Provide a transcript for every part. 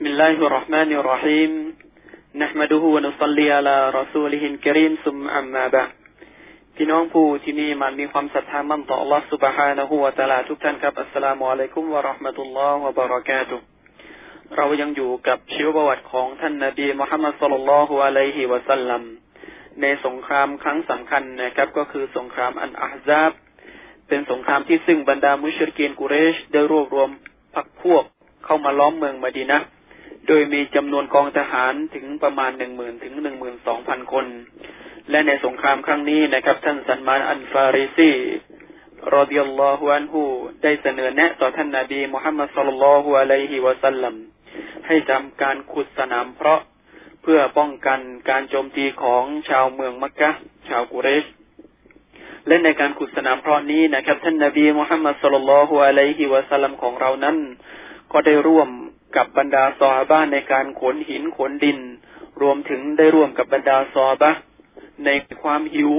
بسم الله الرحمن الرحيم نحمده ونصلي على رسوله الكريم ثم أما بعد พี่น้องผู้ที่มีมันมีความศรัทธามั่นต่อ Allah سبحانه และ تعالى ทุกท่านครับอัสสลามุอะลัยกุมวะราะห์มะตุลลอฮ์วะบะเราะกาตุฮ์เรายังอยู่กับชีวประวัติของท่านนบีมุฮัมมัดสุลลัลลอฮุอะลัยฮิวะสัลลัมในสงครามครั้งสำคัญนะครับ ก็คือสงครามอันอาฮซาบ เป็นสงครามที่ซึ่งบรรดามุชริกีนกุเรช ได้รวบรวมพรรคพวกเข้ามาล้อมเมืองมดีนะ โดยมีจำนวนกองทหารถึงประมาณหนึ่งหมื่นถึงหนึ่งหมื่นสองพันคน และในสงครามครั้งนี้นะครับ ท่านสันมานอันฟาริซีรอดิยัลลอฮุอันฮูได้เสนอแนะต่อท่านนาบีมุฮัมมัดสุลลัลลอฮุอะลัยฮิวะสัลลัมให้ทำการขุดสนามเพราะเพื่อป้องกันการโจมตีของชาวเมืองมักกะชาวกุเรชและในการขุดสนามเพราะนี้นะครับ ท่านนาบีมุฮัมมัดสุลลัลลอฮุอะลัยฮิวะสัลลัมของเรานั้น ก็ได้ร่วม กับบรรดาซอฮาบะในการขนหินขนดิน รวมถึงได้ร่วมกับบรรดาซอฮาบะในความหิว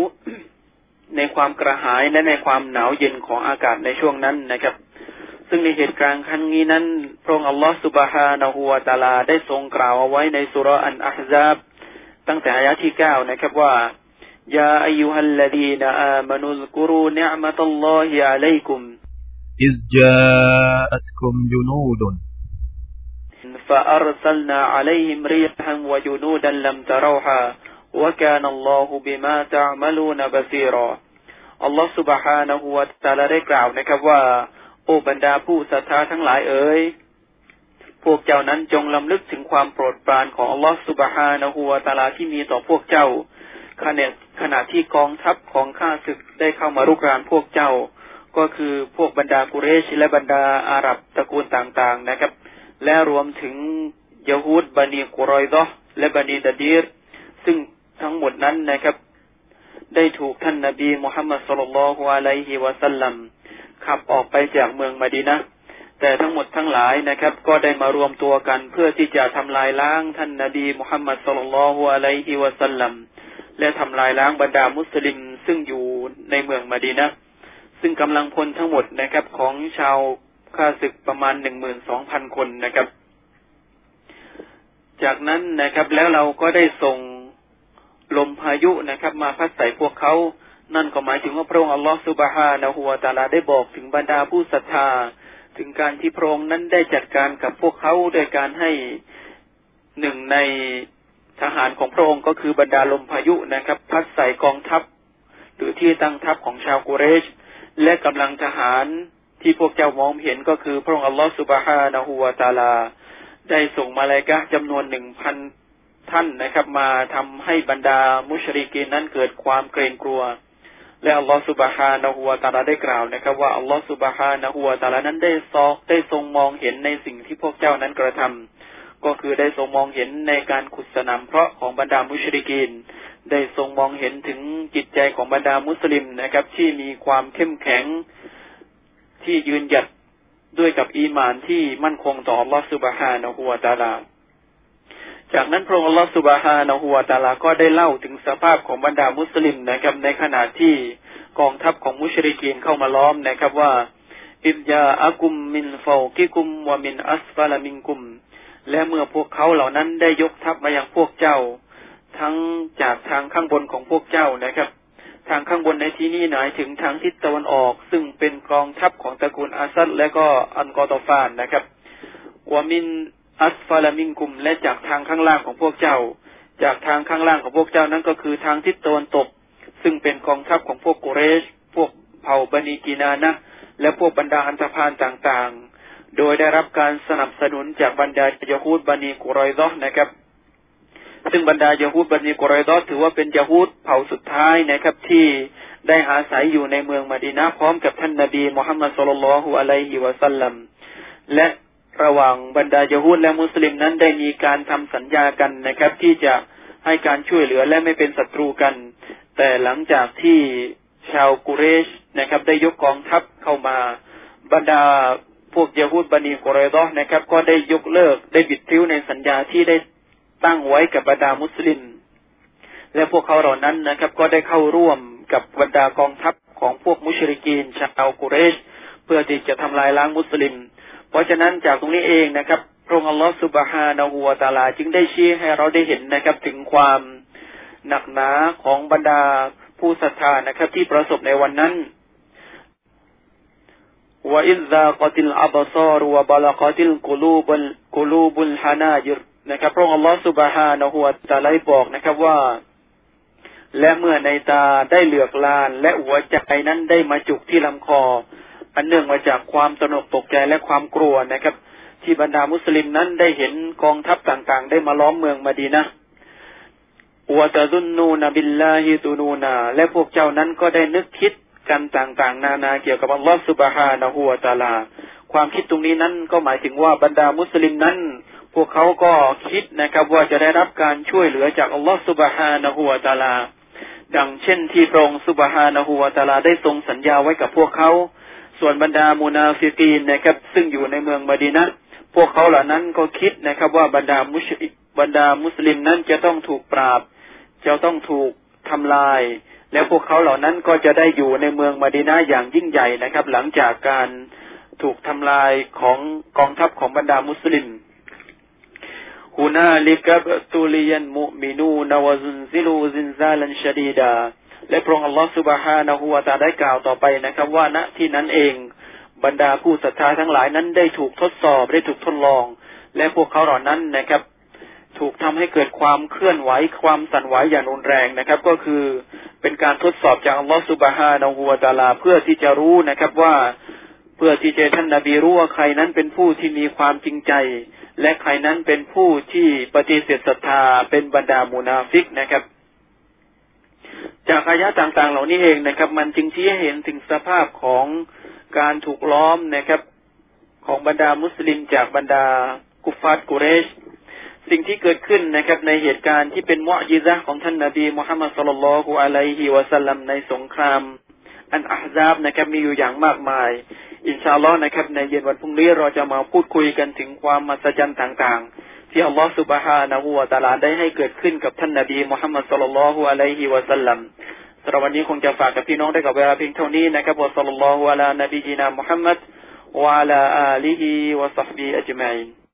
ในความกระหายและในความหนาวเย็นของอากาศในช่วงนั้นนะครับ ซึ่งในเหตุการณ์ครั้งนี้นั้นพระองค์อัลลอฮฺสุบฮานะฮูวาตาลาได้ทรงกล่าวเอาไว้ในสุรอันอัฮซาบ ตั้งแต่อายะที่เก้านะครับว่ายาอายุฮัลลดีนอามานุลกุรูเนอมัตัลลอฮิอะลัยกุม إذ جاءتكم جنود فأرسلنا عليهم ريحا وجنودا لم تروها وكان الله بما تعملون بصيرا อัลลอฮฺ سبحانه และ تعالى ได้กล่าวนะครับว่า โอ้บรรดาผู้ศรัทธาทั้งหลายเอ๋ยพวกเจ้านั้นจงลำลึกถึงความโปรดปรานของอัลลอฮฺ سبحانه และ تعالى ที่มีต่อพวกเจ้าขณะขณะที่กองทัพของข้าศึกได้เข้ามารุกรานพวกเจ้า ก็คือพวกบรรดากุเรช และบรรดาอาหรับตระกูลต่างๆนะครับ และรวมถึงยะฮูดบันีกุรอยดอและบันีดาดีรซึ่งทั้งหมดนั้นนะครับ ได้ถูกท่านนาบีมุฮัมมัดสุลลัลฮุอะลัยฮิวะสัลลัมขับออกไปจากเมืองมดีนะแต่ทั้งหมดทั้งหลายนะครับ ก็ได้มารวมตัวกันเพื่อที่จะทำลายล้างท่านนาบีมุฮัมมัดสุลลัลฮุอะลัยฮิวะสัลลัมและทำลายล้างบรรดามุสลิมซึ่งอยู่ในเมืองมดีนะซึ่งกำลังพลทั้งหมดนะครับของชาว ข้าศึกประมาณหนึ่งหมื่นสองพันคนนะครับ จากนั้นนะครับแล้วเราก็ได้ส่งลมพายุนะครับ มาพัดใส่พวกเขา นั่นก็หมายถึงว่าพระองค์อัลลอฮฺสุบฮานะฮูวาตาลาได้บอกถึงบรรดาผู้ศรัทธา ถึงการที่พระองค์นั้นได้จัดการกับพวกเขาโดยการให้หนึ่งในทหารของพระองค์ก็คือบรรดาลมพายุนะครับ พัดใส่กองทัพ หรือที่ตั้งทัพของชาวกุเรช และกำลังทหาร ที่พวกเจ้ามองเห็นก็คือพระองค์อัลลอฮฺสุบฮานะฮูวาตาลา ได้ส่งมาลายกะจำนวนหนึ่งพันท่านนะครับ มาทำให้บรรดามุชริกีนนั้นเกิดความเกรงกลัว และอัลลอฮฺสุบฮานะฮูวาตาลาได้กล่าวนะครับ ว่าอัลลอฮฺสุบฮานะฮูวาตาลานั้นได้ซอกได้ทรงมองเห็นในสิ่งที่พวกเจ้านั้นกระทำก็คือได้ทรงมองเห็นในการขุดสนามเพราะของบรรดามุชริกีนได้ทรงมองเห็นถึงจิตใจของบรรดามุสลิมนะครับ ที่มีความเข้มแข็ง ที่ยืนหยัดด้วยกับอีมานที่มั่นคงต่ออัลลอฮฺสุบฮานะฮูวาตาลา จากนั้นพระองค์อัลลอฮฺสุบฮานะฮูวาตาลาก็ได้เล่าถึงสภาพของบรรดามุสลิมนะครับในขณะที่กองทัพของมุชริกีนเข้ามาล้อมนะครับว่าอิบยาอากุมมินฟากิกุมวามินอัสฟาลามิงกุม และเมื่อพวกเขาเหล่านั้นได้ยกทัพมาอย่างพวกเจ้า ทั้งจากทางข้างบนของพวกเจ้านะครับ ทางข้างบนในที่นี้หมายถึงทางทิศตะวันออก ซึ่งเป็นกองทัพของตระกูลอาซัดและก็อันกอตฟานนะครับวามินอัสฟาลามิงกุม และจากทางข้างล่างของพวกเจ้า จากทางข้างล่างของพวกเจ้านั้นก็คือทางทิศตะวันตก ซึ่งเป็นกองทัพของพวกกุเรช พวกเผ่าบันีกีนานะ และพวกบรรดาอันธพาลต่างๆ โดยได้รับการสนับสนุนจากบรรดายาฮูดบันีกุรอยดอนะครับ ซึ่งบรรดายาฮูดบันีกุรอยดอถือว่าเป็นยาฮูดเผ่าสุดท้ายนะครับที่ได้อาศัยอยู่ในเมืองมาดีนาพร้อมกับท่านนาบีมุฮัมมัดสุลลัลฮุอะลัยฮิวะสัลลัมและระหว่างบรรดายาฮูดและมุสลิมนั้นได้มีการทำสัญญากันนะครับ ที่จะให้การช่วยเหลือและไม่เป็นศัตรูกัน แต่หลังจากที่ชาวกุเรชนะครับ ได้ยกกองทัพเข้ามาบรรดาพวกยาฮูดบันีกุรอยดอนะครับ ก็ได้ยกเลิกได้บิดทิ้วในสัญญาที่ได้ ตั้งไว้กับบรรดามุสลิม และพวกเขาเหล่านั้นนะครับ ก็ได้เข้าร่วมกับบรรดากองทัพของพวกมุชริกีนชาวกุเรช เพื่อที่จะทำลายล้างมุสลิม เพราะฉะนั้นจากตรงนี้เองนะครับพระองค์อัลลอฮฺสุบฮานาหัวตาลา จึงได้ชี้ให้เราได้เห็นนะครับ ถึงความหนักหนาของบรรดาผู้ศรัทธานะครับ ที่ประสบในวันนั้นว่าอิซากติลอับซา นะครับพระองค์อัลลอฮฺสุบฮานะหัวตาลบอกนะครับว่า และเมื่อในตาได้เหลือกลาน และหัวใจนั้นได้มาจุกที่ลำคอ อันเนื่องมาจากความตนกตกใจและความกลัวนะครับ ที่บรรดามุสลิมนั้นได้เห็นกองทัพต่างๆ ได้มาล้อมเมืองมาดีนะวตะซุนนูนบิลลาฮิตูนูนา และพวกเจ้านั้นก็ได้นึกคิดกันต่างๆ นานาเกี่ยวกับอัลลอฮฺสุบฮานะฮูวตาลา ความคิดตรงนี้นั้นก็หมายถึงว่าบรรดามุสลิมนั้น พวกเขาก็คิดนะครับว่าจะได้รับการช่วยเหลือจากอัลลอฮฺสุบฮานะฮูวตาลา ดังเช่นที่พระองค์สุบฮานะฮูวตาลาได้ทรงสัญญาไว้กับพวกเขา ส่วนบรรดามูนาฟิกีนนะครับ ซึ่งอยู่ในเมืองมาดีนะพวกเขาเหล่านั้นก็คิดนะครับ ว่าบรรดามุชบรรดามุสลิมนั้นจะต้องถูกปราบ จะต้องถูกทำลาย แล้วพวกเขาเหล่านั้นก็จะได้อยู่ในเมืองมาดีนาอย่างยิ่งใหญ่นะครับ หลังจากการถูกทำลายของกองทัพของบรรดามุสลิม ฮูนาลิกับตุลียันมุมินูนวซุนซิลูซินซาลันชดีดาและพระองค์อัลลอฮฺสุบฮานะฮูวาตาได้กล่าวต่อไปนะครับว่าณที่นั้นเอง บรรดาผู้ศรัทธาทั้งหลายนั้นได้ถูกทดสอบได้ถูกทดลอง และพวกเขาเหล่านั้นนะครับ ถูกทำให้เกิดความเคลื่อนไหวความสั่นไหวอย่างรุนแรงนะครับ ก็คือเป็นการทดสอบจากอัลลอฮฺสุบฮานาหูวตาลาเพื่อที่จะรู้นะครับว่า เพื่อที่จะท่านนบีรู้ว่าใครนั้นเป็นผู้ที่มีความจริงใจ และใครนั้นเป็นผู้ที่ปฏิเสธศรัทธาเป็นบรรดามูนาฟิกนะครับ จากอายะต่างๆ เหล่านี้เองนะครับ มันจึงชี้ให้เห็นถึงสภาพของการถูกล้อมนะครับ ของบรรดามุสลิมจากบรรดากุฟาตกุเรช สิ่งที่เกิดขึ้นนะครับ ในเหตุการณ์ที่เป็นมอญิซะของท่านนาบีมุฮัมมัดสุลลัลฮุอะลัยฮิวะสัลลัมในสงคราม อันอาซาบนะครับมีอยู่อย่างมากมาย อินชาอัลลอฮ์นะครับ ในเย็นวันพรุ่งนี้เราจะมาพูดคุยกันถึงความมหัศจรรย์ต่างๆ ที่อัลลอฮ์สุบฮานะฮูวะตาลาได้ให้เกิดขึ้นกับท่านนาบีมุฮัมมัดสุลลัลฮุอะลัยฮิวะสัลลัมสำหรับวันนี้คงจะฝากกับพี่น้องได้กับเวลาเพียงเท่านี้นะครับวะสัลลัลลอฮุอะลานบีจีนามุฮัมมัดวะอะลาอาลีฮิวะซัฮบีอัจมัย